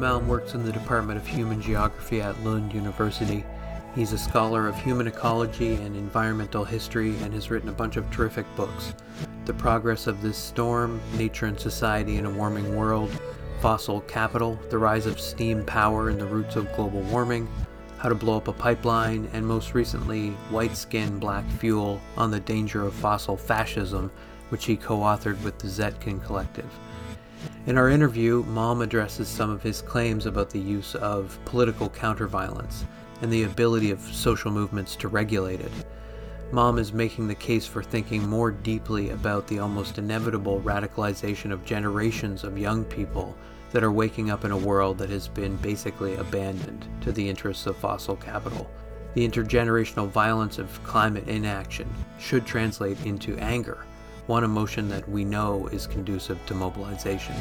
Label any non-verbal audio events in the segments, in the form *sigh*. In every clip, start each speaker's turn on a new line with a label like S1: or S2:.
S1: Malm works in the Department of Human Geography at Lund University. He's a scholar of human ecology and environmental history and has written a bunch of terrific books. The Progress of This Storm, Nature and Society in a Warming World, Fossil Capital, The Rise of Steam Power and the Roots of Global Warming, How to Blow Up a Pipeline, and most recently, White Skin, Black Fuel on the Danger of Fossil Fascism, which he co authored with the Zetkin Collective. In our interview, Malm addresses some of his claims about the use of political counterviolence and the ability of social movements to regulate it. Malm is making the case for thinking more deeply about the almost inevitable radicalization of generations of young people that are waking up in a world that has been basically abandoned to the interests of fossil capital. The intergenerational violence of climate inaction should translate into anger, one emotion that we know is conducive to mobilization.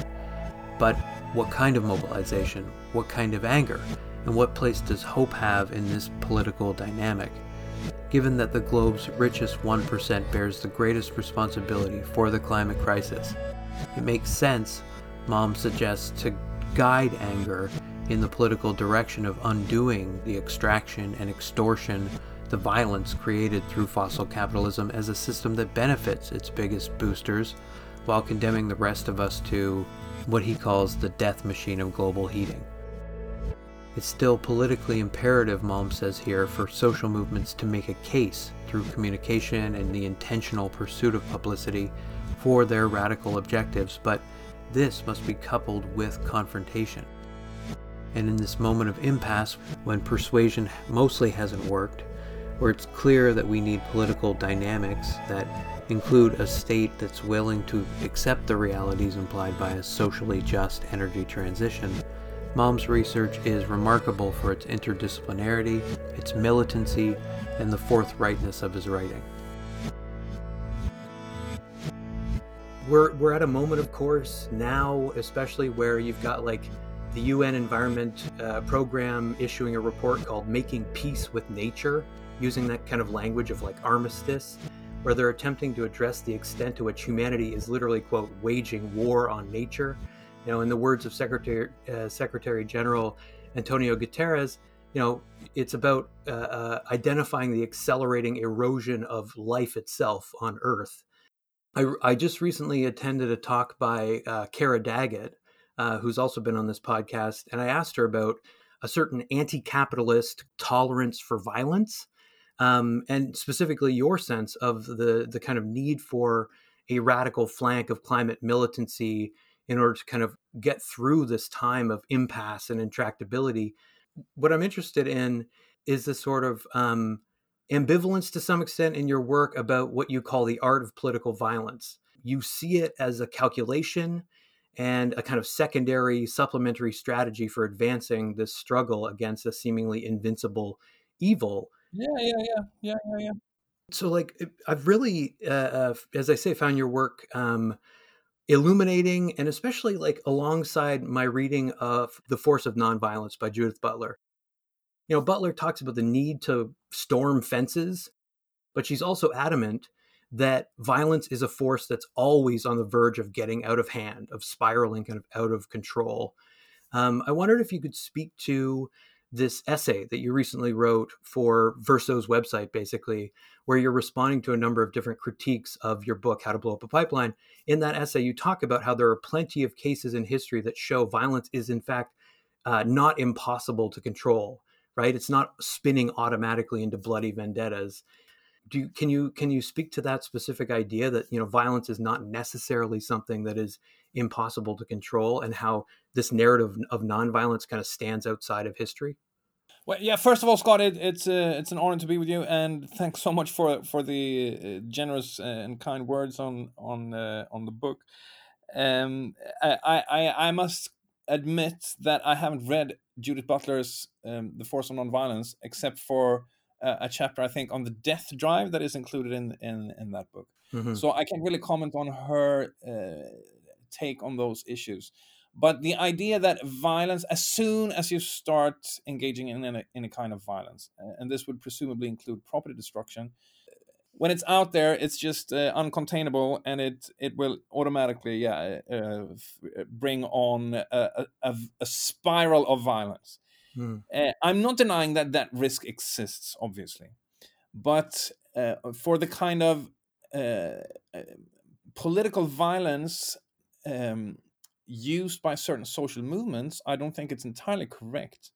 S1: But what kind of mobilization? What kind of anger? And what place does hope have in this political dynamic? Given that the globe's richest 1% bears the greatest responsibility for the climate crisis, it makes sense, Malm suggests, to guide anger in the political direction of undoing the extraction and extortion, the violence created through fossil capitalism as a system that benefits its biggest boosters, while condemning the rest of us to what he calls the death machine of global heating. It's still politically imperative, Malm says here, for social movements to make a case through communication and the intentional pursuit of publicity for their radical objectives, but this must be coupled with confrontation. And in this moment of impasse, when persuasion mostly hasn't worked, where it's clear that we need political dynamics that include a state that's willing to accept the realities implied by a socially just energy transition, Malm's research is remarkable for its interdisciplinarity, its militancy, and the forthrightness of his writing. We're, we're at a moment, of course, now, especially where you've got like the UN Environment uh, Program issuing a report called Making Peace with Nature, using that kind of language of like armistice, where they're attempting to address the extent to which humanity is literally, quote, waging war on nature. You know, in the words of Secretary uh, Secretary General Antonio Guterres, you know, it's about uh, uh, identifying the accelerating erosion of life itself on Earth. I, I just recently attended a talk by uh, Cara Daggett, uh, who's also been on this podcast, and I asked her about a certain anti-capitalist tolerance for violence, um, and specifically your sense of the the kind of need for a radical flank of climate militancy in order to kind of get through this time of impasse and intractability. What I'm interested in is the sort of um, ambivalence to some extent in your work about what you call the art of political violence. You see it as a calculation and a kind of secondary supplementary strategy for advancing this struggle against a seemingly invincible evil.
S2: Yeah, yeah, yeah, yeah, yeah, yeah.
S1: So, like, I've really, uh, uh, as I say, found your work um, illuminating and especially like alongside my reading of The Force of Nonviolence by Judith Butler. You know, Butler talks about the need to storm fences, but she's also adamant that violence is a force that's always on the verge of getting out of hand, of spiraling kind of out of control. Um, I wondered if you could speak to this essay that you recently wrote for Verso's website, basically, where you're responding to a number of different critiques of your book, How to Blow Up a Pipeline. In that essay, you talk about how there are plenty of cases in history that show violence is, in fact, uh, not impossible to control, right? It's not spinning automatically into bloody vendettas. Do you, can you can you speak to that specific idea that you know violence is not necessarily something that is impossible to control, and how this narrative of nonviolence kind of stands outside of history?
S2: Well, yeah. First of all, Scott, it, it's uh, it's an honor to be with you, and thanks so much for for the uh, generous and kind words on on uh, on the book. Um, I, I I must admit that I haven't read Judith Butler's um, The Force of Nonviolence except for uh, a chapter I think on the death drive that is included in in in that book. Mm-hmm. So I can't really comment on her uh, take on those issues. But the idea that violence, as soon as you start engaging in a, in a kind of violence, and this would presumably include property destruction, when it's out there, it's just uh, uncontainable, and it it will automatically yeah uh, uh bring on a, a, a, spiral of violence. Hmm. Uh, I'm not denying that that risk exists, obviously, but uh, for the kind of uh, political violence um, used by certain social movements, I don't think it's entirely correct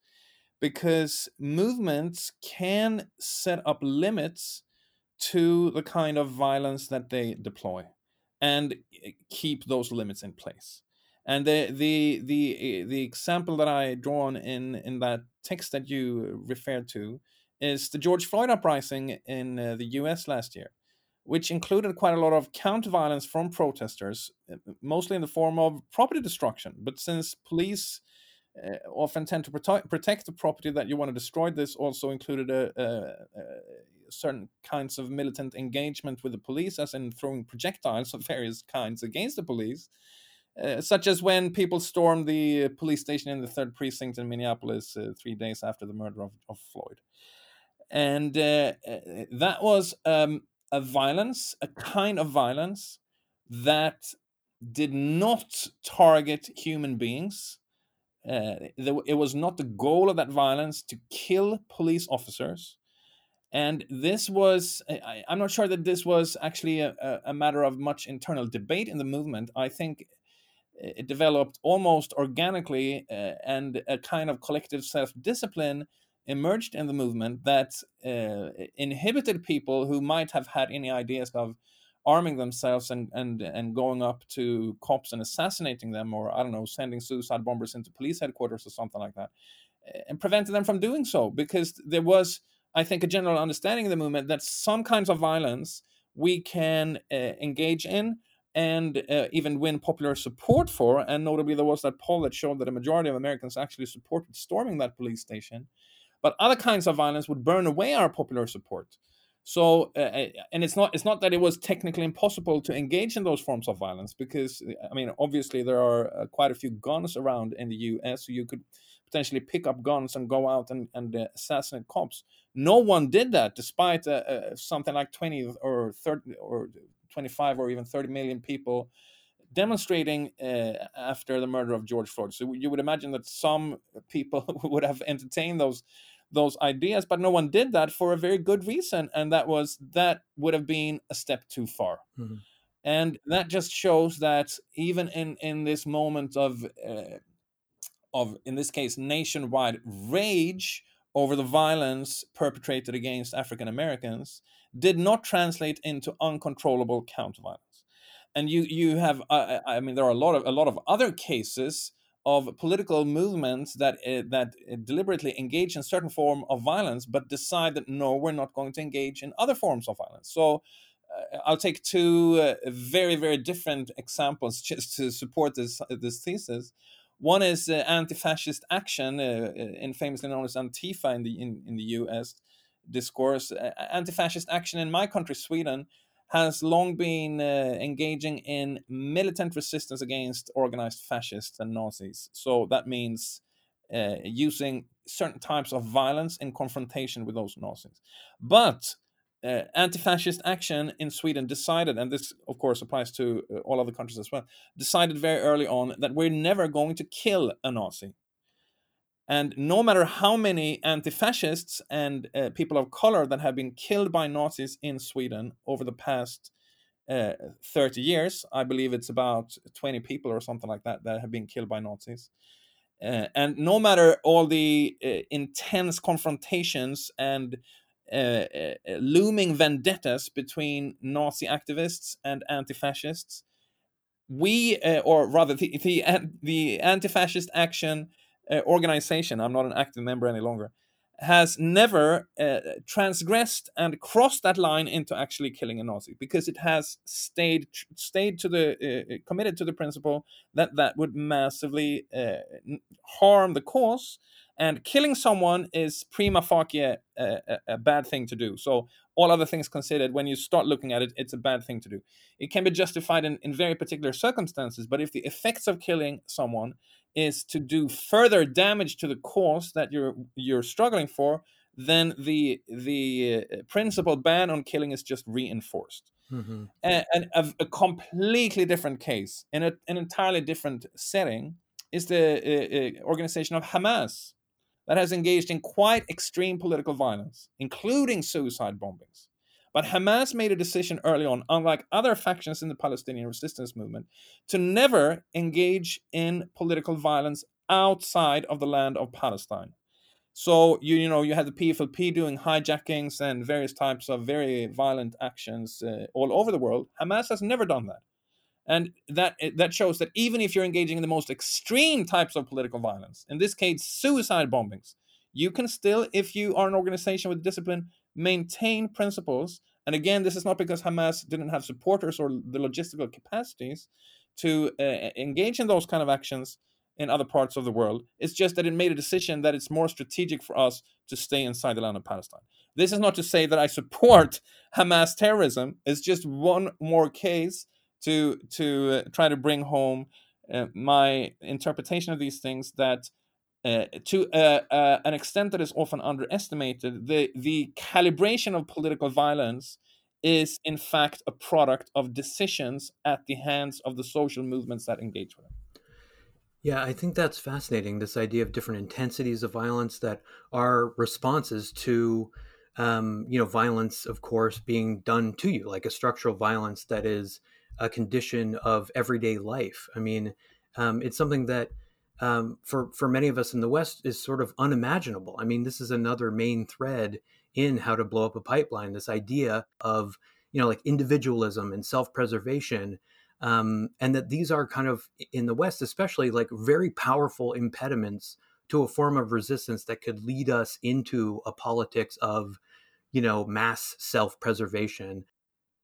S2: because movements can set up limits to the kind of violence that they deploy and eh, keep those limits in place. And the the the eh, the example that I draw on in in that text that you referred to is the George Floyd uprising in uh, the U.S. last year, which included quite a lot of counter violence from protesters, mostly in the form of property destruction. But since police uh, often tend to protect, protect the property that you want to destroy, this also included a, a, a certain kinds of militant engagement with the police, as in throwing projectiles of various kinds against the police, uh, such as when people stormed the police station in the third precinct in Minneapolis uh, three days after the murder of, of Floyd. And uh, uh that was um, a violence, a kind of violence that did not target human beings. Uh, it was not the goal of that violence to kill police officers and this was, I, am not sure that this was actually a, a, matter of much internal debate in the movement. I think it developed almost organically, uh, and a kind of collective self discipline emerged in the movement that uh, inhibited people who might have had any ideas of arming themselves and, and, and going up to cops and assassinating them, or I don't know, sending suicide bombers into police headquarters or something like that, and prevented them from doing so because there was I think, a general understanding of the movement that some kinds of violence we can uh, engage in and uh, even win popular support for. And notably, there was that poll that showed that a majority of Americans actually supported storming that police station. But other kinds of violence would burn away our popular support. So, uh, uh and it's not it's not that it was technically impossible to engage in those forms of violence because I mean, obviously there are uh, quite a few guns around in the U.S. So you could potentially pick up guns and go out and, and uh, assassinate cops. No one did that, despite uh, uh, something like 20 or 30 or 25 or even 30 million people demonstrating uh, after the murder of George Floyd. So you would imagine that some people *laughs* would have entertained those those ideas, but no one did that for a very good reason, and that was that would have been a step too far. Mm-hmm. And that just shows that even in in this moment of uh, of, in this case, nationwide rage over the violence perpetrated against African Americans did not translate into uncontrollable counter violence. And you you have uh, I mean there are a lot of a lot of other cases of political movements that uh, that deliberately engage in certain form of violence, but decide that no, we're not going to engage in other forms of violence. So uh, I'll take two uh, very very different examples *laughs* just to support this this thesis. One is uh, anti-fascist action, uh, uh famously known as Antifa in the in, in the U.S. discourse. Anti-fascist action in my country, Sweden, has long been uh, engaging in militant resistance against organized fascists and Nazis. So that means uh, using certain types of violence in confrontation with those Nazis. But uh, anti-fascist action in Sweden decided, and this of course applies to uh, all other countries as well, decided very early on that we're never going to kill a Nazi. And no matter how many anti-fascists and uh, people of color that have been killed by Nazis in Sweden over the past uh, 30 years, I believe it's about 20 people or something like that that have been killed by Nazis. Uh, and no matter all the uh, intense confrontations and uh, uh, looming vendettas between Nazi activists and anti-fascists. We, uh, or rather, the the, the anti-fascist action uh, organization. I'm not an active member any longer. Has never uh, transgressed and crossed that line into actually killing a Nazi because it has stayed stayed to the committed to the principle that that would massively harm the cause and killing someone is prima facie a, a, bad thing to do. So, all other things considered, when you start looking at it, it's a bad thing to do. It can be justified in, in very particular circumstances, but if the effects of killing someone is to do further damage to the cause that you're you're struggling for, then the the uh, principle ban on killing is just reinforced. Mm-hmm. And, and a, a, completely different case in a, an entirely different setting is the uh, uh, organization of Hamas that has engaged in quite extreme political violence, including suicide bombings. But Hamas made a decision early on, unlike other factions in the Palestinian resistance movement, to never engage in political violence outside of the land of Palestine. So you you know you had the PFLP doing hijackings and various types of very violent actions uh, all over the world. Hamas has never done that, and that that shows that even if you're engaging in the most extreme types of political violence, in this case suicide bombings, you can still, if you are an organization with discipline, maintain principles. And again, this is not because Hamas didn't have supporters or the logistical capacities to uh, engage in those kind of actions in other parts of the world. It's just that it made a decision that it's more strategic for us to stay inside the land of Palestine. This is not to say that I support *laughs* Hamas terrorism. It's just one more case to to uh, try to bring home uh, my interpretation of these things that. Uh, to uh, uh, an extent that is often underestimated, the the calibration of political violence is in fact a product of decisions at the hands of the social movements that engage with it.
S1: Yeah, I think that's fascinating. This idea of different intensities of violence that are responses to, um, you know, violence, of course, being done to you, like a structural violence that is a condition of everyday life. I mean, um, it's something that um, for for many of us in the West is sort of unimaginable. I mean, this is another main thread in how to blow up a pipeline. This idea of you know, like individualism and self preservation um, and that these are kind of in the West, especially like very powerful impediments to a form of resistance that could lead us into a politics of, you know, mass self-preservation.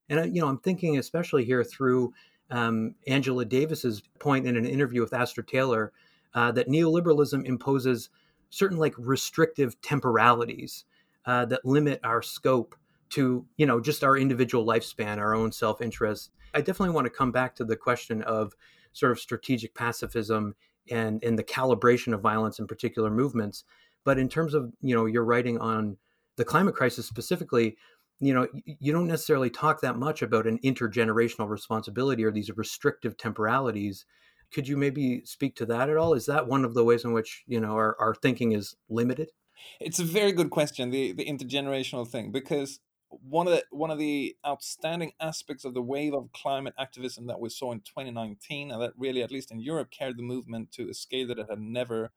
S1: And uh, you know, I'm thinking especially here through um, Angela Davis's point in an interview with Astra Taylor uh, that neoliberalism imposes certain like restrictive temporalities uh, that limit our scope to you know just our individual lifespan, our own self-interest I definitely want to come back to the question of sort of strategic pacifism and and the calibration of violence in particular movements. But in terms of you know your writing on the climate crisis specifically, you know you don't necessarily talk that much about an intergenerational responsibility or these restrictive temporalities. Could you maybe speak to that at all? Is that one of the ways in which you know our, our thinking is limited?
S2: It's a very good question, the the intergenerational thing, because one of the one of the outstanding aspects of the wave of climate activism that we saw in 2019 and that really at least in Europe carried the movement to a scale that it had never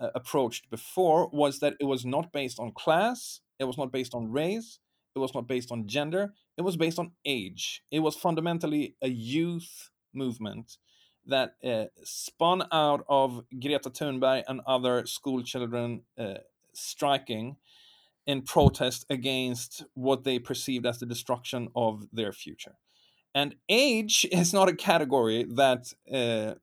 S2: uh, approached before was that it was not based on class it was not based on race it was not based on gender it was based on age it was fundamentally a youth movement that uh, spun out of Greta Thunberg and other school children uh, striking in protest against what they perceived as the destruction of their future. And age *laughs* is not a category that uh,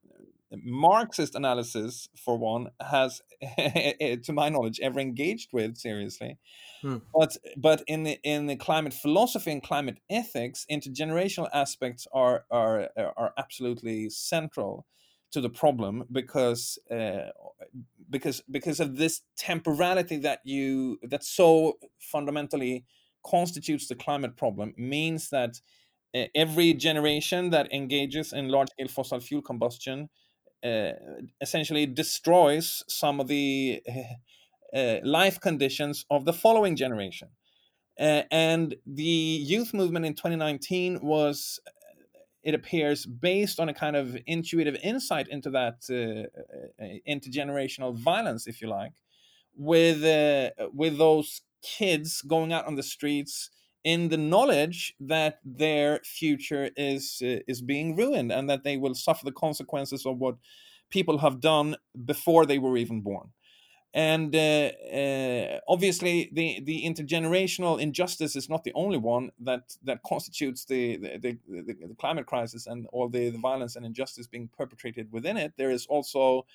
S2: Marxist analysis, for one, has, *laughs* to my knowledge, ever engaged with seriously. Hmm. But but in the in the climate philosophy and climate ethics, intergenerational aspects are are are absolutely central to the problem because uh, because because of this temporality that you that so fundamentally constitutes the climate problem means that uh, every generation that engages in large scale fossil fuel combustion essentially destroys some of the *laughs* uh, life conditions of the following generation. Uh, and the youth movement in 2019 was it appears based on a kind of intuitive insight into that uh, uh, intergenerational violence, if you like, with uh, with those kids going out on the streets in the knowledge that their future is uh, is being ruined and that they will suffer the consequences of what people have done before they were even born. And uh, uh, obviously the the intergenerational injustice is not the only one that that constitutes the the, the, the, climate crisis and all the, the violence and injustice being perpetrated within it. There is also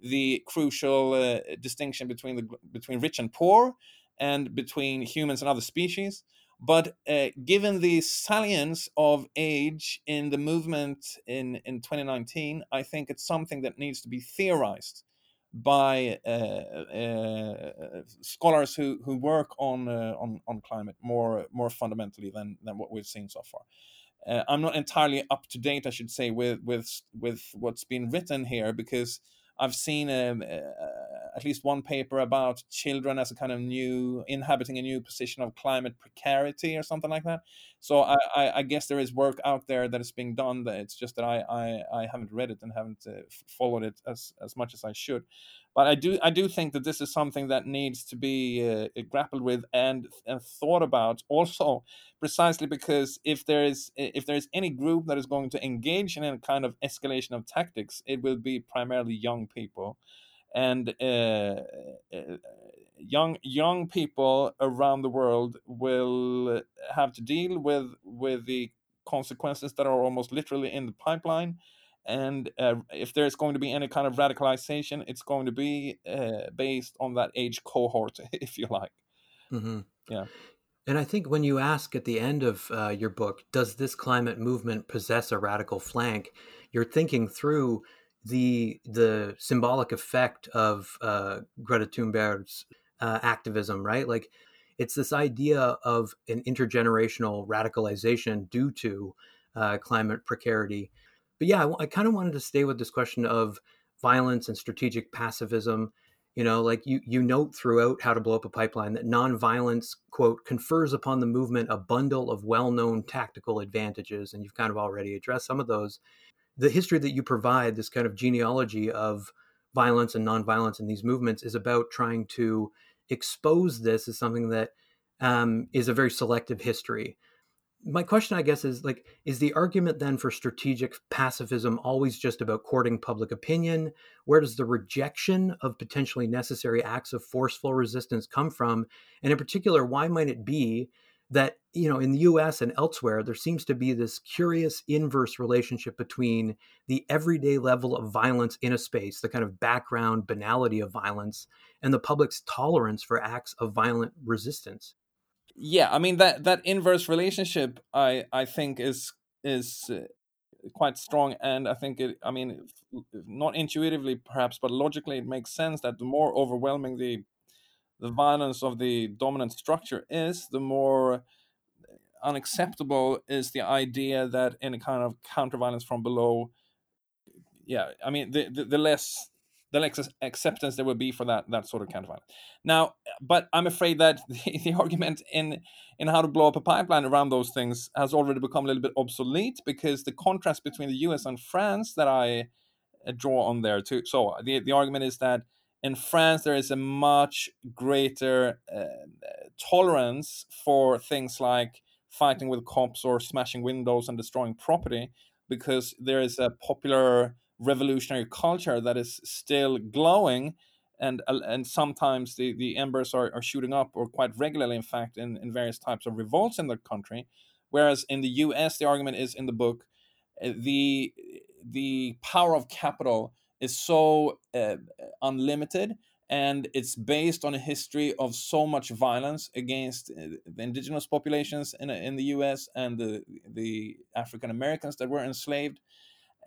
S2: the crucial uh, distinction between the between rich and poor and between humans and other species but uh, given the salience of age in the movement in in 2019 i think it's something that needs to be theorized by uh, uh, scholars who, who work on, uh, on on climate more more fundamentally than than what we've seen so far. Uh, I'm not entirely up to date, I should say, with with with what's been written here because I've seen um, uh, at least one paper about children as a kind of new inhabiting a new position of climate precarity or something like that. So I, I, I guess there is work out there that is being done. That it's just that I, I, I haven't read it and haven't uh, followed it as as much as I should. But I do I do think that this is something that needs to be uh, grappled with and and thought about also precisely because if there is if there is any group that is going to engage in a kind of escalation of tactics, it will be primarily young people, and uh, uh, young young people around the world will have to deal with with the consequences that are almost literally in the pipeline. And uh, if there's going to be any kind of radicalization it's going to be uh, based on that age cohort *laughs* if you like.
S1: Mm-hmm.
S2: yeah.
S1: And i think when you ask at the end of uh, your book does this climate movement possess a radical flank? you're thinking through the the symbolic effect of uh, greta thunberg's uh, activism right like it's this idea of an intergenerational radicalization due to uh, climate precarity but yeah, I, kind of wanted to stay with this question of violence and strategic pacifism. You know, like you you note throughout how to blow up a pipeline that nonviolence quote confers upon the movement a bundle of well-known tactical advantages, and you've kind of already addressed some of those. The history that you provide, this kind of genealogy of violence and nonviolence in these movements, is about trying to expose this as something that um, is a very selective history. My question i guess is like is the argument then for strategic pacifism always just about courting public opinion? Where does the rejection of potentially necessary acts of forceful resistance come from? And in particular why might it be that you know in the US and elsewhere there seems to be this curious inverse relationship between the everyday level of violence in a space the kind of background banality of violence and the public's tolerance for acts of violent resistance.
S2: Yeah i mean that that inverse relationship i i think is is uh, quite strong and i think it i mean not intuitively perhaps but logically it makes sense that the more overwhelming the the violence of the dominant structure is the more unacceptable is the idea that any kind of counter violence from below yeah i mean the, the, the less the less acceptance there will be for that that sort of counterviolence. Now, but I'm afraid that *laughs* the, the, argument in in how to blow up a pipeline around those things has already become a little bit obsolete because the contrast between the U.S. and France that I uh, draw on there too. So the the argument is that in France there is a much greater uh, tolerance for things like fighting with cops or smashing windows and destroying property because there is a popular revolutionary culture that is still glowing and uh, and sometimes the, the embers are, are shooting up or quite regularly in fact in, in various types of revolts in the country. Whereas in the us the argument is in the book uh, the the power of capital is so uh, unlimited and it's based on a history of so much violence against uh, the indigenous populations in, in the US and the, the African Americans that were enslaved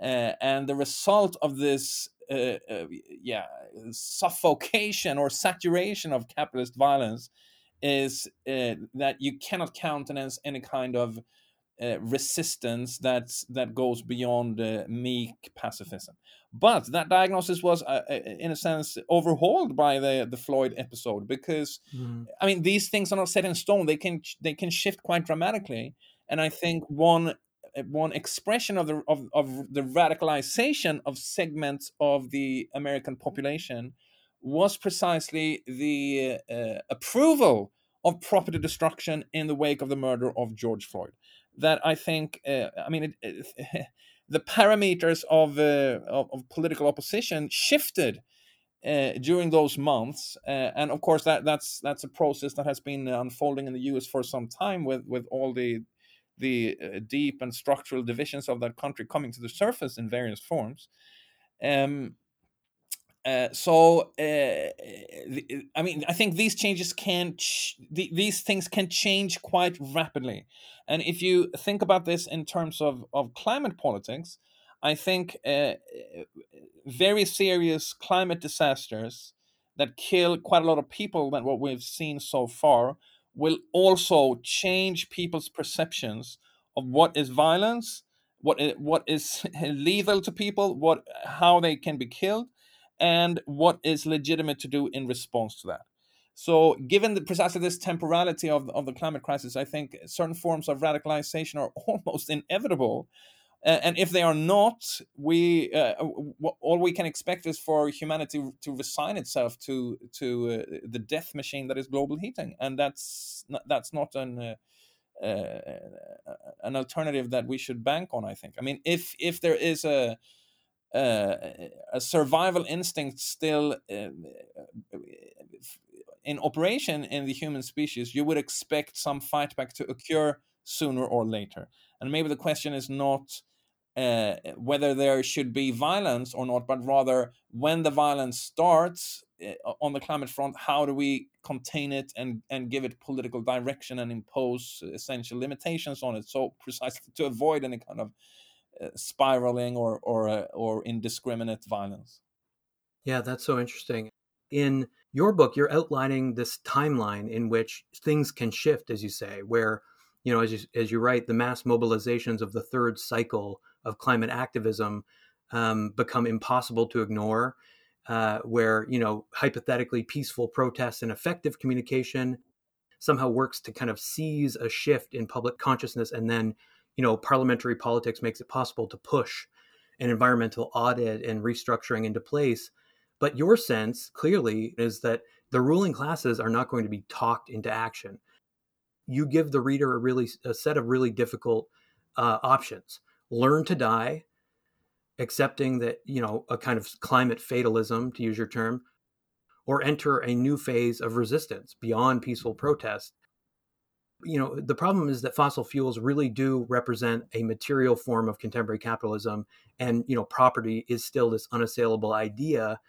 S2: uh, and the result of this uh, uh, yeah suffocation or saturation of capitalist violence is uh, that you cannot countenance any kind of uh, resistance that's that goes beyond uh, meek pacifism. But that diagnosis was, in a sense, overhauled by the the Floyd episode because, mm. I mean, these things are not set in stone. They can they can shift quite dramatically, and I think one uh, one expression of the of, of the radicalization of segments of the American population was precisely the uh, approval of property destruction in the wake of the murder of George Floyd. That I think, uh, I mean, it, it, *laughs* the parameters of, uh, of, of political opposition shifted uh, during those months, uh, and of course that that's that's a process that has been unfolding in the U.S. for some time with with all the the uh, deep and structural divisions of that country coming to the surface in various forms. Um, uh, so, uh, I mean, I think these changes can, ch- the, these things can change quite rapidly. And if you think about this in terms of, of climate politics, I think uh, very serious climate disasters that kill quite a lot of people than what we've seen so far will also change people's perceptions of what is violence, what is, what is *laughs* lethal to people, what how they can be killed, and what is legitimate to do in response to that. So, given the, precisely this temporality of, of the climate crisis, I think certain forms of radicalization are *laughs* almost inevitable uh, and if they are not, we uh, all we can expect is for humanity to resign itself to to uh, the death machine that is global heating, and that's not, that's not an uh, uh, an alternative that we should bank on. I think. I mean, if if there is a a survival instinct still in operation in the human species, you would expect some fight back to occur sooner or later. And maybe the question is not uh, whether there should be violence or not, but rather when the violence starts uh, on the climate front, how do we contain it and, and give it political direction and impose essential limitations on it? So precisely to avoid any kind of uh, spiraling or or uh, or indiscriminate violence.
S1: Yeah, that's so interesting. In your book, you're outlining this timeline in which things can shift, as you say, where you know, as you, as you write, the mass mobilizations of the third cycle of climate activism um, become impossible to ignore, uh, where you know hypothetically peaceful protests and effective communication somehow works to kind of seize a shift in public consciousness, and then you know parliamentary politics makes it possible to push an environmental audit and restructuring into place. But your sense clearly is that the ruling classes are not going to be talked into action. You give the reader a really a set of really difficult uh, options learn to die, accepting that, you know, a kind of climate fatalism, to use your term, or enter a new phase of resistance beyond peaceful protest. You know, the problem is that fossil fuels really do represent a material form of contemporary capitalism, and, you know, property is still this unassailable idea.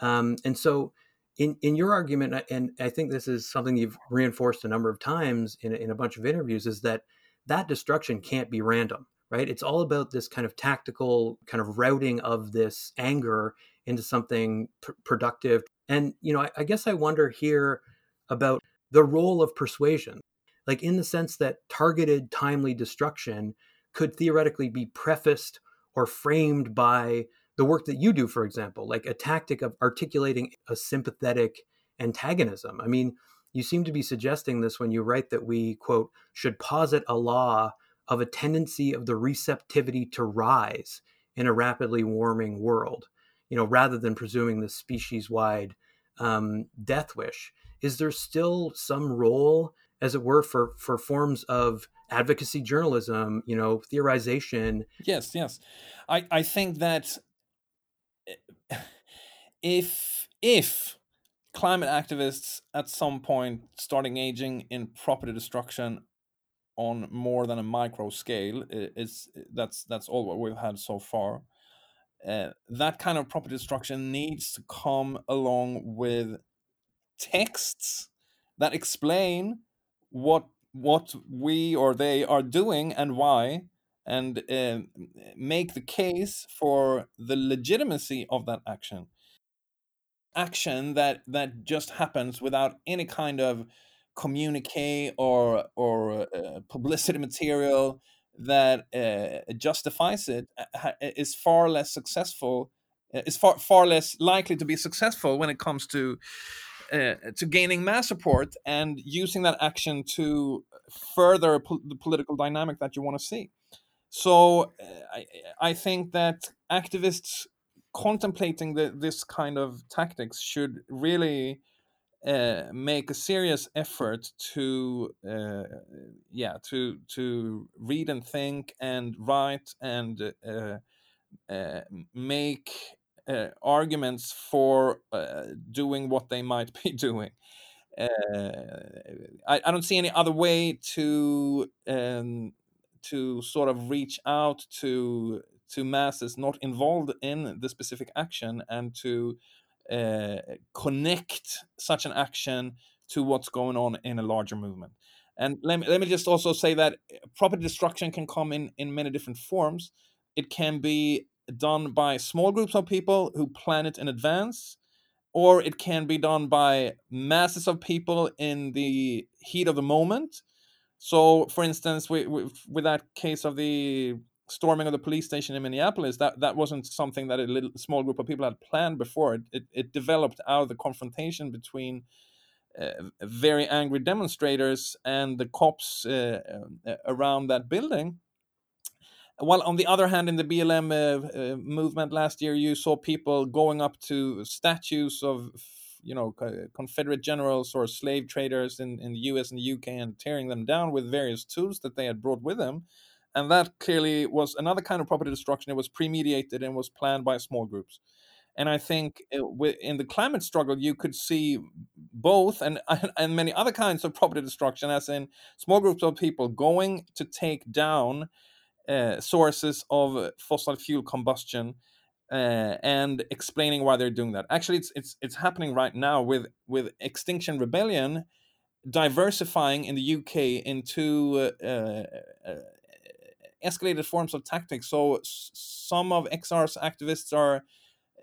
S1: Um, and so, in, in your argument, and I think this is something you've reinforced a number of times in, in a bunch of interviews, is that that destruction can't be random right? It's all about this kind of tactical kind of routing of this anger into something pr- productive. And, you know, I, I guess I wonder here about the role of persuasion, like in the sense that targeted, timely destruction could theoretically be prefaced or framed by the work that you do, for example, like a tactic of articulating a sympathetic antagonism. I mean, you seem to be suggesting this when you write that we, quote, should posit a law of a tendency of the receptivity to rise in a rapidly warming world, you know, rather than presuming the species-wide um, death wish. Is there still some role, as it were, for for forms of advocacy journalism, you know, theorization?
S2: Yes, yes. I I think that eh, if if climate activists at some point start engaging in property destruction on more than a micro scale is that's that's all what we've had so far uh, that kind of property destruction needs to come along with texts that explain what what we or they are doing and why and uh, make the case for the legitimacy of that action. Action that that just happens without any kind of communique or or uh, publicity material that uh, justifies it uh, far less successful uh, is far far less likely to be successful when it comes to uh, to gaining mass support and using that action to further po- the political dynamic that you want to see. So uh, I, I think that activists contemplating the, this kind of tactics should really uh, make a serious effort to uh, yeah to to read and think and write and uh, uh make uh, arguments for uh, doing what they might *laughs* be doing. I, I, don't see any other way to um, to sort of reach out to to masses not involved in the specific action and to uh, connect such an action to what's going on in a larger movement. And let me, let me just also say that property destruction can come in, in many different forms. It can be done by small groups of people who plan it in advance, or it can be done by masses of people in the heat of the moment. So, for instance, with, with that case of the storming of the police station in Minneapolis, that, that wasn't something that a little small group of people had planned before. It, it, it developed out of the confrontation between uh, very angry demonstrators and the cops uh, uh, around that building. While on the other hand, in the BLM uh, uh, movement last year, you saw people going up to statues of you know confederate generals or slave traders in, in the us and the uk and tearing them down with various tools that they had brought with them and that clearly was another kind of property destruction. It was premeditated and was planned by small groups. And I think in the climate struggle, you could see both and, *laughs* and many other kinds of property destruction, as in small groups of people going to take down uh, sources of fossil fuel combustion uh, and explaining why they're doing that. Actually, it's it's it's happening right now with with Extinction Rebellion diversifying in the UK into uh, uh, escalated forms of tactics. So some of XR's activists are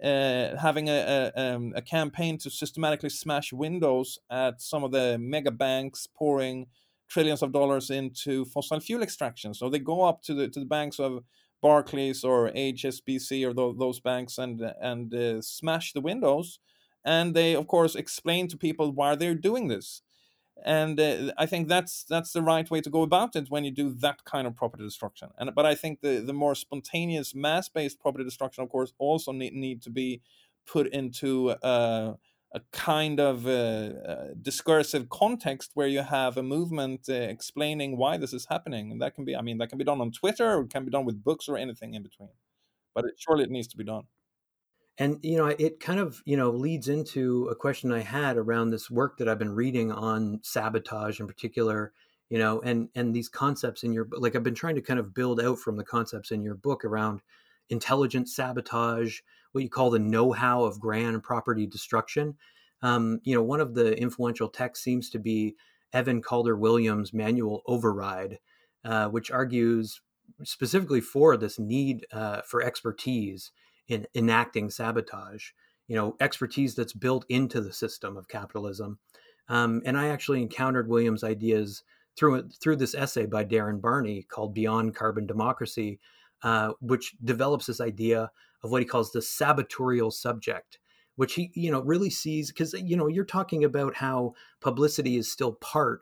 S2: uh, having a, a, um, a, campaign to systematically smash windows at some of the mega banks pouring trillions of dollars into fossil fuel extraction. So they go up to the to the banks of Barclays or HSBC or th- those banks and and uh, smash the windows, and they of course explain to people why they're doing this and uh, I think that's that's the right way to go about it when you do that kind of property destruction. And but I think the the more spontaneous mass based property destruction, of course, also need need to be put into uh, a kind of uh, uh, discursive context where you have a movement uh, explaining why this is happening, and that can be I mean that can be done on Twitter or it can be done with books or anything in between. But it, surely it needs to be done.
S1: And you know, it kind of you know leads into a question I had around this work that I've been reading on sabotage in particular. You know, and and these concepts in your like I've been trying to kind of build out from the concepts in your book around intelligent sabotage, what you call the know-how of grand property destruction. Um, you know, one of the influential texts seems to be Evan Calder Williams' manual Override, uh, which argues specifically for this need uh, for expertise in enacting sabotage, you know, expertise that's built into the system of capitalism. Um, and I actually encountered Williams' ideas through through this essay by Darin Barney called "Beyond Carbon Democracy," uh, which develops this idea of what he calls the sabotorial subject, which he you know really sees because you know you're talking about how publicity is still part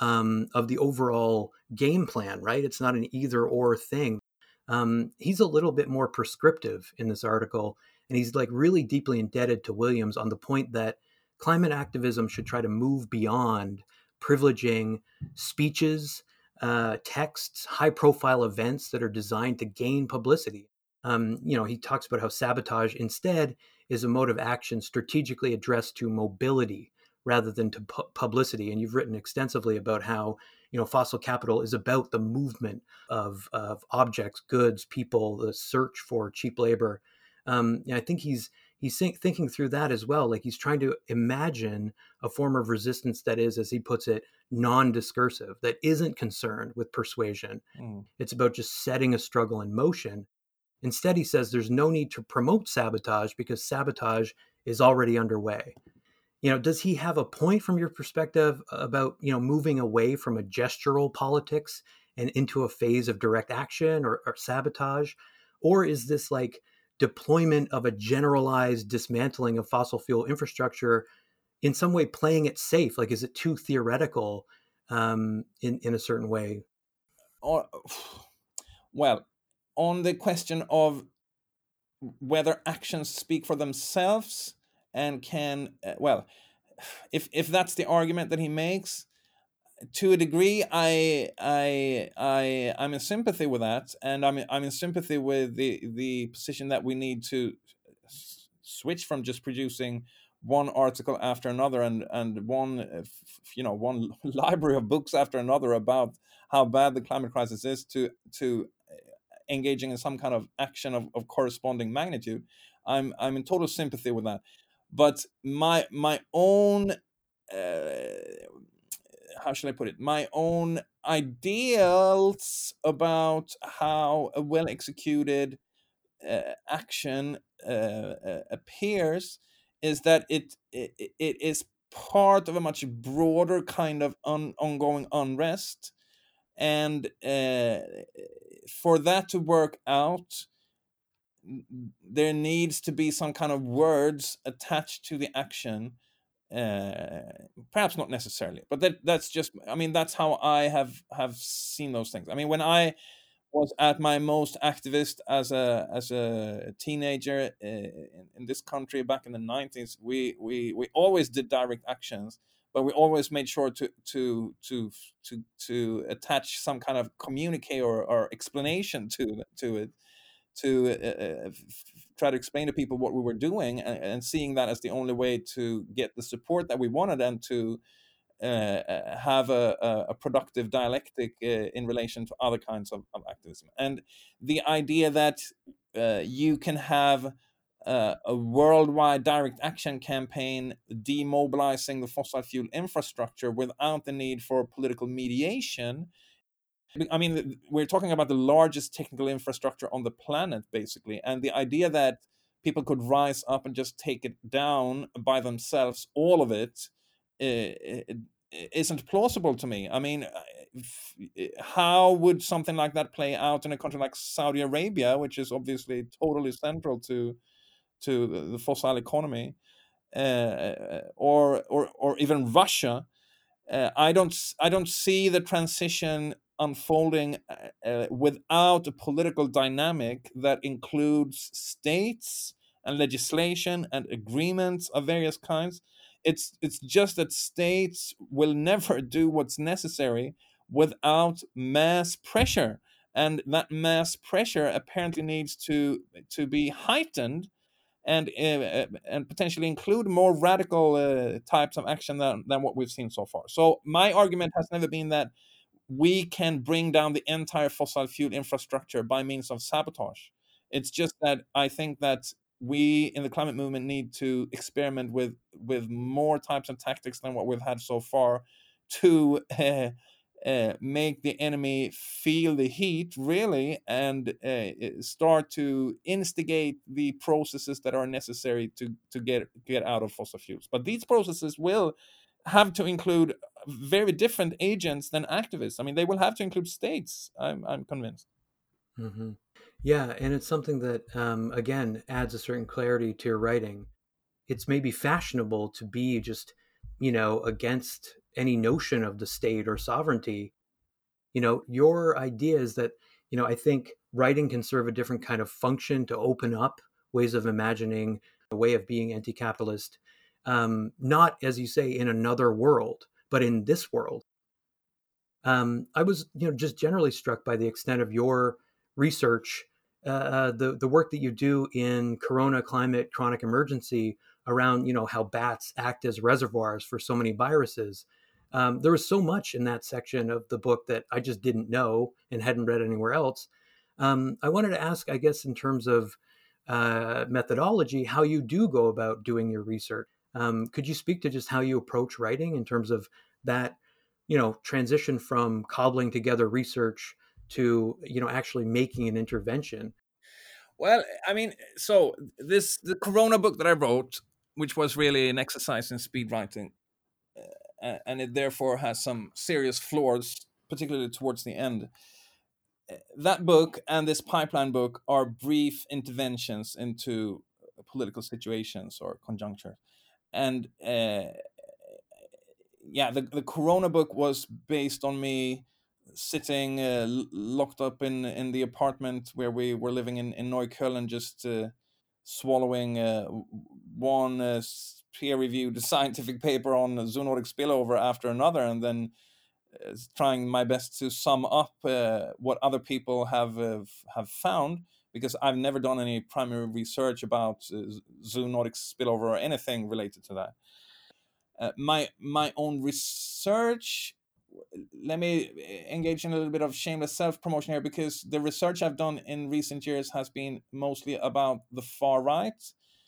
S1: um, of the overall game plan, right? It's not an either or thing um, he's a little bit more prescriptive in this article, and he's like really deeply indebted to Williams on the point that climate activism should try to move beyond privileging speeches, uh, texts, high profile events that are designed to gain publicity. Um, you know, he talks about how sabotage instead is a mode of action strategically addressed to mobility rather than to pu- publicity. And you've written extensively about how you know fossil capital is about the movement of, of objects goods people the search for cheap labor um, i think he's he's thinking through that as well like he's trying to imagine a form of resistance that is as he puts it non-discursive that isn't concerned with persuasion mm. it's about just setting a struggle in motion instead he says there's no need to promote sabotage because sabotage is already underway. You know does he have a point from your perspective about you know moving away from a gestural politics and into a phase of direct action or, or sabotage? Or is this like deployment of a generalized dismantling of fossil fuel infrastructure in some way playing it safe? Like is it too theoretical um, in in a certain way? *sighs*
S2: Well on the question of whether actions speak for themselves and can uh, well if if that's the argument that he makes to a degree i i i i'm in sympathy with that and i'm i'm in sympathy with the the position that we need to switch from just producing one article after another and and one uh, you know one *laughs* library of books after another about how bad the climate crisis is to to engaging in some kind of action of, of corresponding magnitude i'm i'm in total sympathy with that but my my own uh, how should I put it? My own ideals about how a well executed uh, action uh, uh, appears is that it, it, it is part of a much broader kind of un, ongoing unrest and uh, for that to work out there needs to be some kind of words attached to the action uh, perhaps not necessarily but that that's just i mean that's how i have have seen those things. I mean when i was at my most activist as a as a teenager uh, in, in, this country back in the 90s we we we always did direct actions but we always made sure to to to to to attach some kind of communique or, or explanation to to it to uh, uh try to explain to people what we were doing and, and, seeing that as the only way to get the support that we wanted and to uh, uh have a, a, productive dialectic uh, in relation to other kinds of, of, activism. And the idea that uh, you can have Uh, a worldwide direct action campaign demobilizing the fossil fuel infrastructure without the need for political mediation I mean, we're talking about the largest technical infrastructure on the planet, basically. And the idea that people could rise up and just take it down by themselves, all of it, isn't plausible to me. I mean, uh, how would something like that play out in a country like Saudi Arabia, which is obviously totally central to to the fossil economy, uh, or or or even Russia? Uh, I don't I don't see the transition unfolding uh, uh, without a political dynamic that includes states and legislation and agreements of various kinds. It's it's just that states will *laughs* never do what's necessary without mass pressure, and that mass pressure apparently needs to to be heightened and uh, and potentially include more radical uh, types of action than, than what we've seen so far. So my argument has never been that we can bring down the entire fossil fuel infrastructure by means of sabotage. It's just that I think that we in the climate movement need to experiment with with more types of tactics than what we've had so far to uh, *laughs* uh, make the enemy feel the heat really and uh, start to instigate the processes that are necessary to to get get out of fossil fuels but these processes will have to include very different agents than activists. I mean, they will have to include states. I'm I'm convinced.
S1: Mm-hmm. Yeah, and it's something that um, again adds a certain clarity to your writing. It's maybe fashionable to be just you know against any notion of the state or sovereignty. You know, your idea is that you know I think writing can serve a different kind of function to open up ways of imagining a way of being anti-capitalist um, not as you say in another world but in this world. Um, I was, you know, just generally struck by the extent of your research, uh, uh, the the work that you do in Corona climate chronic emergency around, you know, how bats act as reservoirs for so many viruses. Um, there was so much in that section of the book that I just didn't know and hadn't read anywhere else. Um, I wanted to ask, I guess, in terms of uh, methodology, how you do go about doing your research. Um, could you speak to just how you approach writing in terms of that, you know, transition from cobbling together research to, you know, actually making an intervention?
S2: Well, I mean, so this the Corona book that I wrote, which was really an exercise in speed writing, uh, and it therefore has some serious flaws, particularly towards the end. Eh, that book and this pipeline book are brief interventions into political situations or conjuncture, and uh, yeah, the the Corona book was based on me sitting uh, locked up in in the apartment where we were living in in Neukölln, just uh, swallowing uh, one uh, peer-reviewed scientific paper on zoonotic spillover after another, and then uh, trying my best to sum up uh, what other people have have found because I've never done any primary research about uh, zoonotic spillover or anything related to that. Uh, my my own research let me uh, engage in a little bit of shameless self promotion here because the research I've done in recent years has been mostly about the far right.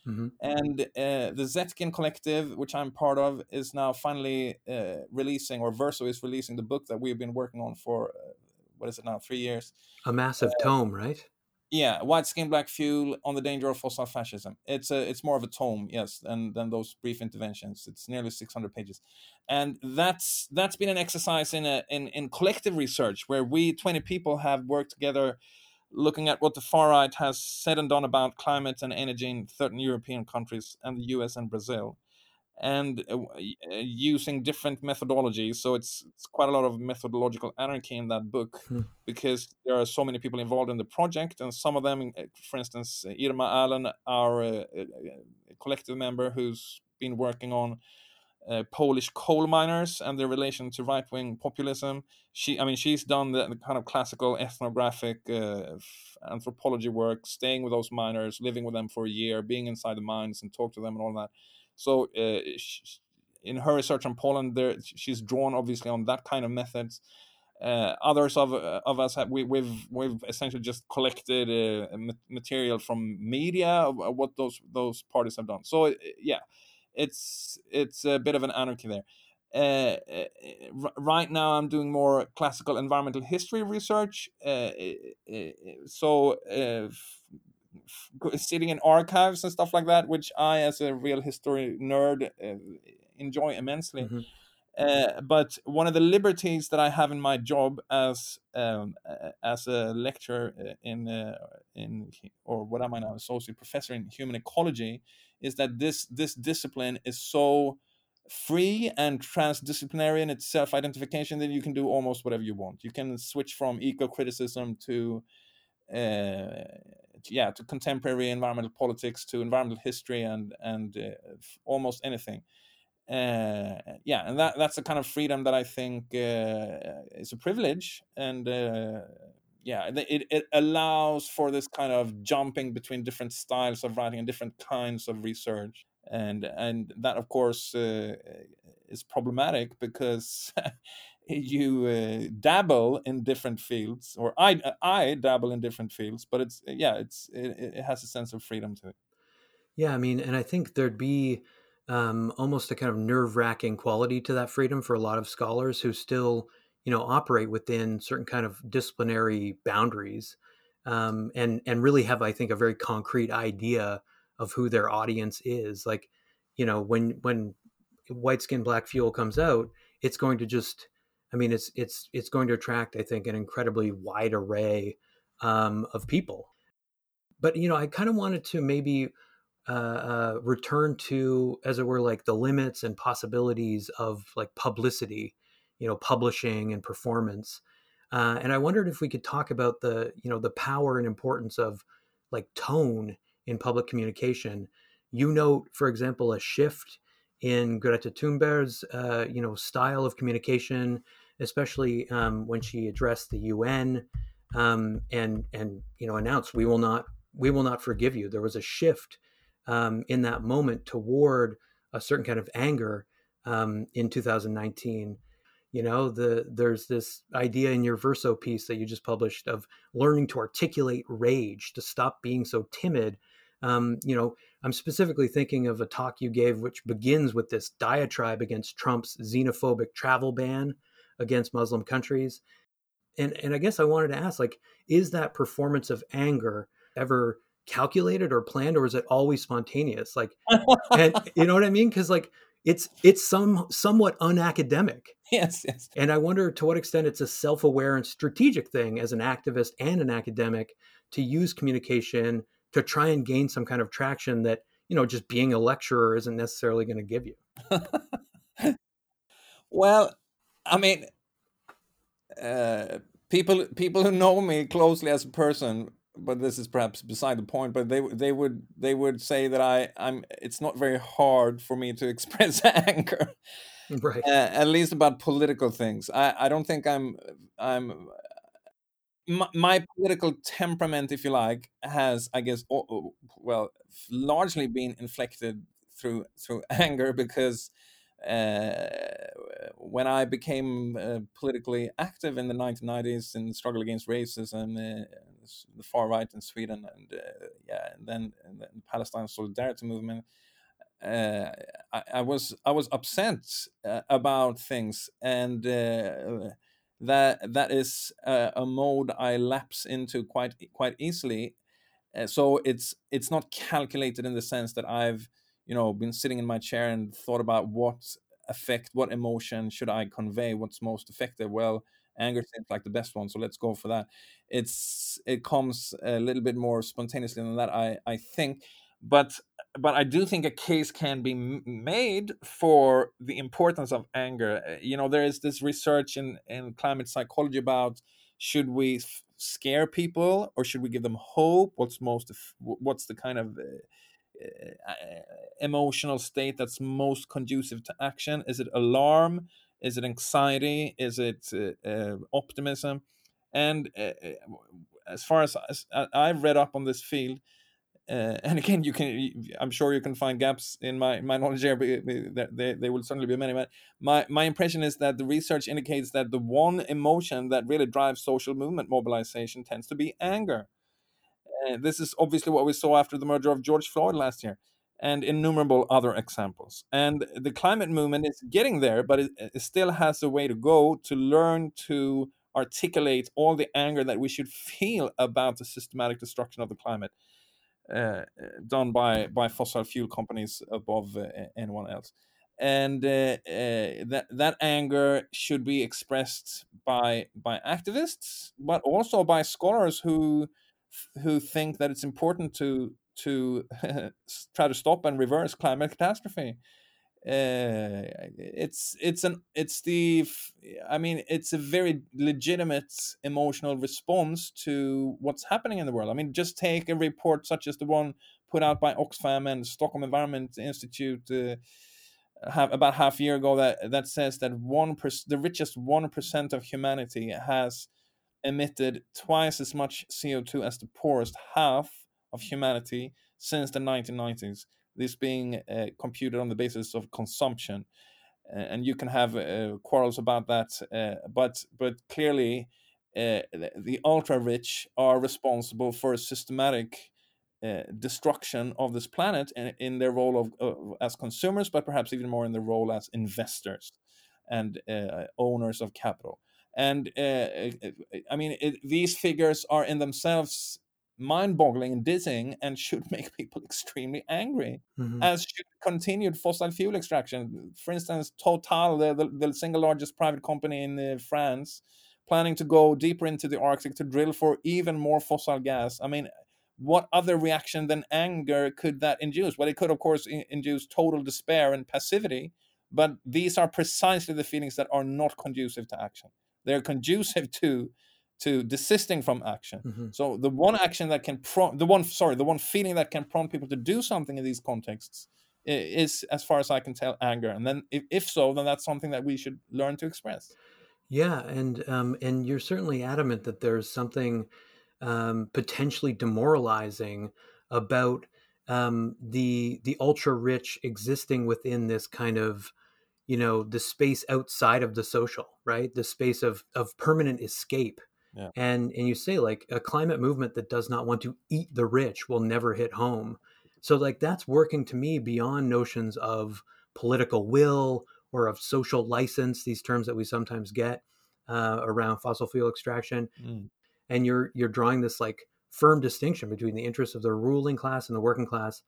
S2: Mm-hmm. And uh, the Zetkin Collective, which I'm part of, is now finally uh, releasing, or Verso is releasing the book that we've been working on for, uh, what is it now, three years.
S1: A massive uh, tome, right?
S2: yeah, white skin, black fuel on the danger of fossil fascism. It's a it's more of a tome, yes, than than those brief interventions. It's nearly six hundred pages, and that's that's been an exercise in a in in collective research where we twenty people have worked together, looking at what the far right has said and done about climate and energy in certain European countries and the U.S. and Brazil, and uh, uh, using different methodologies. So it's, it's quite a lot of methodological anarchy in that book hmm. because there are so many people involved in the project, and some of them, uh, for instance, Irma Allen, our uh, collective member who's been working on uh, Polish coal miners and their relation to right wing populism. She, I mean, she's done the, the kind of classical ethnographic uh, anthropology work, staying with those miners, living with them for a year, being inside the mines and talk to them and all that. So uh, in her research on Poland, there she's drawn obviously on that kind of methods. Uh, others of uh, of us have we, we've we've essentially just collected material from media of, what those those parties have done. So yeah, it's it's a bit of an anarchy there. Uh, uh, right now, I'm doing more classical environmental history research. so sitting in archives and stuff like that, which I, as a real history nerd, uh, enjoy immensely. Mm-hmm. Uh, but one of the liberties that I have in my job as um, as a lecturer uh, in uh, in or what am I now associate professor in human ecology is that this this discipline is so free and transdisciplinary in its self-identification that you can do almost whatever you want. You can switch from eco-criticism to uh, yeah to contemporary environmental politics to environmental history and and uh, almost anything uh, yeah and that that's the kind of freedom that i think uh, is a privilege and uh, yeah it, it allows for this kind of jumping between different styles of writing and different kinds of research and and that of course uh, is problematic because *laughs* you uh, dabble in different fields or i i dabble in different fields but it's yeah it's it, it has a sense of freedom to it.
S1: Yeah i mean and i think there'd be um, almost a kind of nerve-wracking quality to that freedom for a lot of scholars who still you know operate within certain kind of disciplinary boundaries um, and and really have i think a very concrete idea of who their audience is like you know when when white skin black fuel comes out it's going to just I mean, it's it's it's going to attract, I think, an incredibly wide array um, of people. But you know, I kind of wanted to maybe uh, uh, return to, as it were, like the limits and possibilities of like publicity, you know, publishing and performance. Uh, and I wondered if we could talk about the, you know, the power and importance of like tone in public communication. You note, for example, a shift in Greta Thunberg's, uh, you know, style of communication, especially um, when she addressed the UN um, and and you know announced we will not we will not forgive you. There was a shift um, in that moment toward a certain kind of anger um, in 2019. You know, the there's this idea in your Verso piece that you just published of learning to articulate rage, to stop being so timid. Um, you know, I'm specifically thinking of a talk you gave, which begins with this diatribe against Trump's xenophobic travel ban against Muslim countries. And and I guess I wanted to ask, like, is that performance of anger ever calculated or planned, or is it always spontaneous? Like, and *laughs* you know what I mean? Because like it's it's some somewhat unacademic. *laughs*
S2: Yes, yes.
S1: And I wonder to what extent it's a self-aware and strategic thing as an activist and an academic to use communication to try and gain some kind of traction that you know just being a lecturer isn't necessarily going to give you *laughs*
S2: well i mean uh, people people who know me closely as a person but this is perhaps beside the point but they they would they would say that i i'm it's not very hard for me to *laughs* express anger
S1: right. uh,
S2: at least about political things. I i don't think i'm i'm my, my, political temperament, if you like, has, I guess, well, largely been inflected through through *laughs* anger because when I became uh, politically active in the 1990s in the struggle against racism, uh, the far right in Sweden, and uh, yeah, and then the Palestine solidarity movement, uh, I, I, was I was upset uh, about things and that that is a, mode I lapse into quite quite easily. Uh, so it's it's not calculated in the sense that I've you know been sitting in my chair and thought about what effect, what emotion should I convey, what's most effective. Well, anger seems like the best one, so let's go for that. It's it comes a little bit more spontaneously than that, I I think, but but I do think a case can be made for the importance of anger. Uh, you know, there is this research in in climate psychology about should we scare people or should we give them hope? What's most what's the kind of uh, emotional state that's most conducive to action? Is it alarm? Is it anxiety? Is it uh, uh, optimism? And uh, as far as, as I've read up on this field, uh, *laughs* and again, you can. I'm sure you can find gaps in my, my knowledge here, but they, they will certainly be many. But my my impression is that the research indicates that the one emotion that really drives social movement mobilization tends to be anger. This is obviously what we saw after the murder of George Floyd last year, and innumerable other examples. And the climate movement is getting there, but it, it still has a way to go to learn to articulate all the anger that we should *laughs* feel about the systematic destruction of the climate uh, done by by fossil fuel companies above uh, anyone else and uh, uh, that that anger should be expressed by by activists, but also by scholars who who think that it's important to to *laughs* try to stop and reverse climate catastrophe. Uh, it's it's an it's the i mean it's a very legitimate emotional response to what's happening in the world. I mean just take a report such as the one put out by oxfam and stockholm environment institute uh, have about half a year ago that that says that one per, the richest one percent of humanity has emitted twice as much CO2 as the poorest half of humanity since the 1990s this being uh, computed on the basis of consumption. And you can have uh, quarrels about that uh, but but clearly uh, the ultra rich are responsible for a systematic uh, destruction of this planet in, in their role of as consumers but perhaps even more in their role as investors and uh, owners of capital and i mean it, these figures are in themselves mind-boggling and dizzying and should *laughs* make people extremely angry mm-hmm. as should continued fossil fuel extraction. For instance total the, the, the single largest private company in uh, france planning to go deeper into the arctic to drill for even more fossil gas. I mean what other reaction than anger could that induce? Well it could of course in- induce total despair and passivity but these are precisely the feelings that are not conducive to action they're conducive to to desisting from action. Mm-hmm. So the one action that can prompt the one sorry the one feeling that can prompt people to do something in these contexts is, as far as I can tell, anger. And then if, if so, then that's something that we should learn to express.
S1: Yeah, and um, and you're certainly adamant that there's something um, potentially demoralizing about um, the the ultra rich existing within this kind of you know the space outside of the social, right? The space of of permanent escape yeah. And and you say like a climate movement that does not want to eat the rich will never hit home. So like that's working to me beyond notions of political will or of social license, these terms that we sometimes get uh, around fossil fuel extraction. Mm. And you're you're drawing this like firm distinction between the interests of the ruling class and the working class.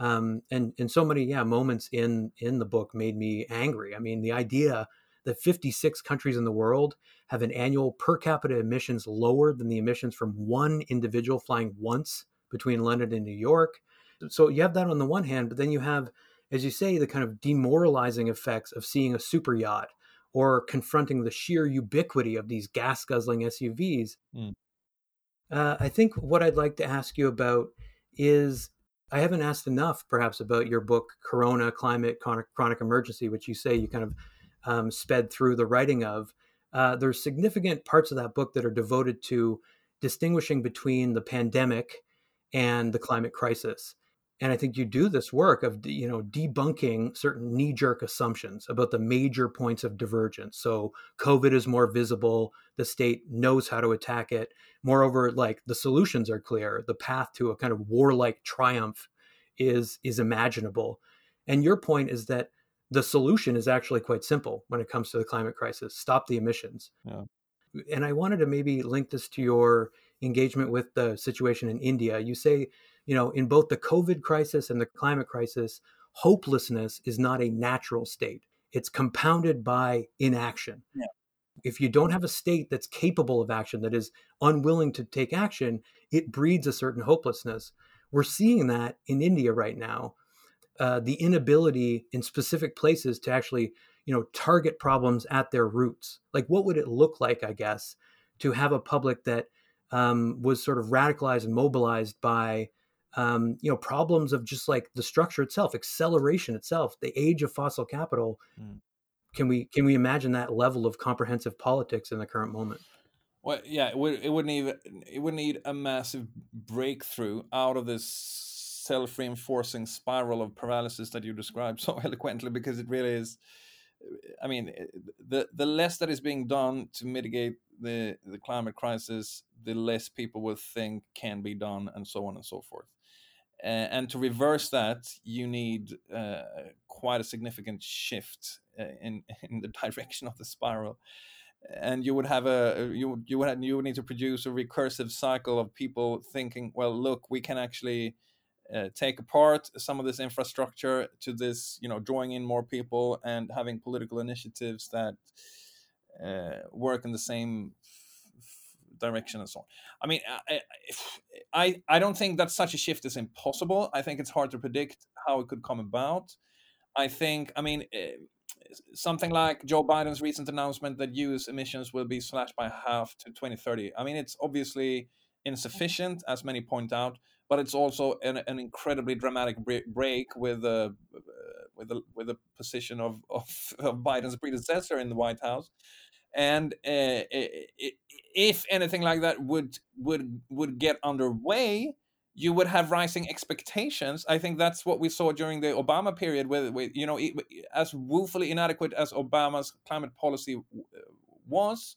S1: Um, and and so many yeah moments in in the book made me angry. I mean, the idea that 56 countries in the world have an annual per capita emissions lower than the emissions from one individual flying once between London and New York. So you have that on the one hand, but then you have, as you say, the kind of demoralizing effects of seeing a super yacht or confronting the sheer ubiquity of these gas guzzling SUVs. Mm. Uh, I think what I'd like to ask you about is I haven't asked enough, perhaps, about your book, Corona Climate Chronic, Chronic Emergency, which you say you kind of um, sped through the writing of. Uh, there's significant parts of that book that are devoted to distinguishing between the pandemic and the climate crisis. And I think you do this work of you know debunking certain knee-jerk assumptions about the major points of divergence. So COVID is more visible, the state knows how to attack it. Moreover, like the solutions are clear, the path to a kind of warlike triumph is is imaginable. And your point is that the solution is actually quite simple when it comes to the climate crisis stop the emissions. Yeah. and I wanted to maybe link this to your engagement with the situation in India. You say, you know, in both the COVID crisis and the climate crisis, hopelessness is not a natural state. It's compounded by inaction.
S2: Yeah.
S1: If you don't have a state that's capable of action, that is unwilling to take action, it breeds a certain hopelessness. We're seeing that in India right now. Uh, the inability in specific places to actually, you know, target problems at their roots. Like, what would it look like, I guess, to have a public that um, was sort of radicalized and mobilized by um, you know problems of just like the structure itself acceleration itself the age of fossil capital mm. can we can we imagine that level of comprehensive politics in the current moment
S2: well yeah it would it would need it would need a massive breakthrough out of this self-reinforcing spiral of paralysis that you described so *laughs* eloquently because it really is I mean, the the less that is being done to mitigate the the climate crisis, the less people will think can be done, and so on and so forth. Uh, and to reverse that, you need uh, quite a significant shift uh, in *laughs* in the direction of the spiral. And you would have a you you would have, you would need to produce a recursive cycle of people thinking, well, look, we can actually uh, take apart some of this infrastructure to this, you know, drawing in more people and having political initiatives that uh, work in the same direction and so on. I mean, I, I, I don't think that such a shift is impossible. I think it's hard to predict how it could come about. I think, I mean, eh, something like Joe Biden's recent announcement that U.S. emissions will be slashed by half to 2030. I mean, it's obviously insufficient, as many point out, but it's also an, an incredibly dramatic break with the with the with the position of, of, of Biden's predecessor in the White House and uh, if anything like that would would would get underway you would have rising expectations. I think that's what we saw during the obama period with, you know as woefully inadequate as obama's climate policy was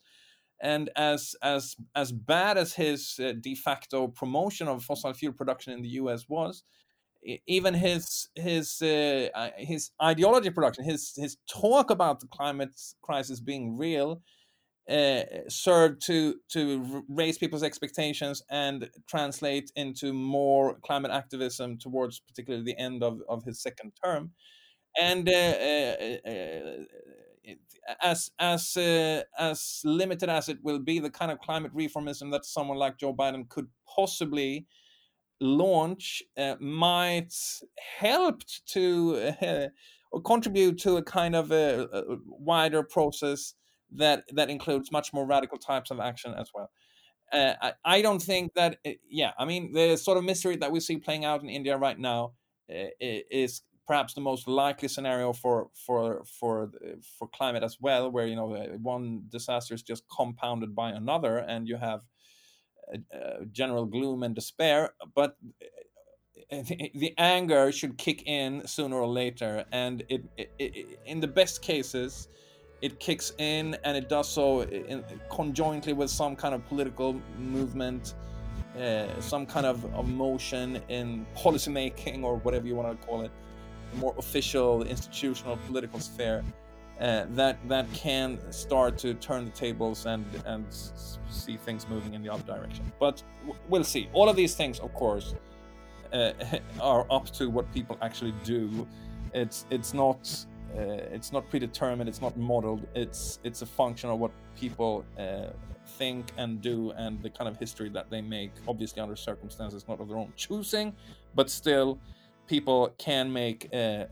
S2: and as as as bad as his uh, de facto promotion of fossil fuel production in the us was even his his uh, his ideology production, his his talk about the climate crisis being real, uh, served to to raise people's expectations and translate into more climate activism towards particularly the end of, of his second term, and uh, uh, uh as as uh, as limited as it will be, the kind of climate reformism that someone like Joe Biden could possibly launch uh, might help to uh, *laughs* or contribute to a kind of a, a, wider process that that includes much more radical types of action as well. Uh, I, I, don't think that it, yeah I mean the sort of mystery that we see playing out in India right now uh, is perhaps the most likely scenario for for for for climate as well where you know one disaster is just compounded by another and you have uh, general gloom and despair, but uh, the, the, anger should kick in sooner or later. And it, it, it, in the best cases, it kicks in and it does so in, conjointly with some kind of political movement, uh, some kind of, of motion in policymaking or whatever you want to call it, more official, institutional, political sphere uh, that that can start to turn the tables and and see things moving in the other direction. But we'll see. All of these things, of course, uh, *laughs* are up to what people actually do. It's it's not uh, it's not predetermined. It's not modeled. It's it's a function of what people uh, think and do and the kind of history that they make. Obviously, under circumstances not of their own choosing, but still people can make uh,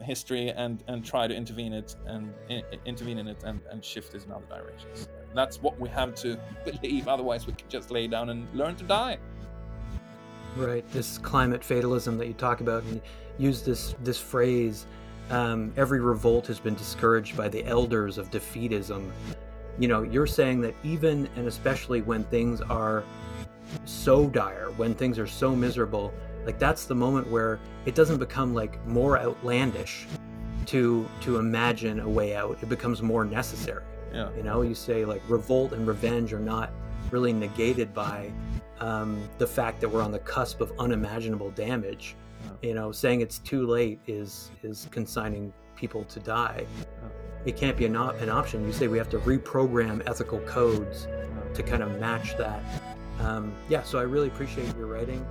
S2: history and and try to intervene it and in, intervene in it and, and shift it in other directions. That's what we have to *laughs* believe. Otherwise, we can just lay down and learn to die.
S1: Right. This climate fatalism that you talk about and use this this phrase. Um, every revolt has been discouraged by the elders of defeatism. You know, you're saying that even and especially when things are so dire, when things are so miserable, like that's the moment where it doesn't become like more outlandish to to imagine a way out it becomes more necessary
S2: yeah
S1: you know you say like revolt and revenge are not really negated by um, the fact that we're on the cusp of unimaginable damage yeah. you know saying it's too late is is consigning people to die yeah. it can't be an, op- an option. You say we have to reprogram ethical codes to kind of match that. Um, yeah, so I really appreciate your writing.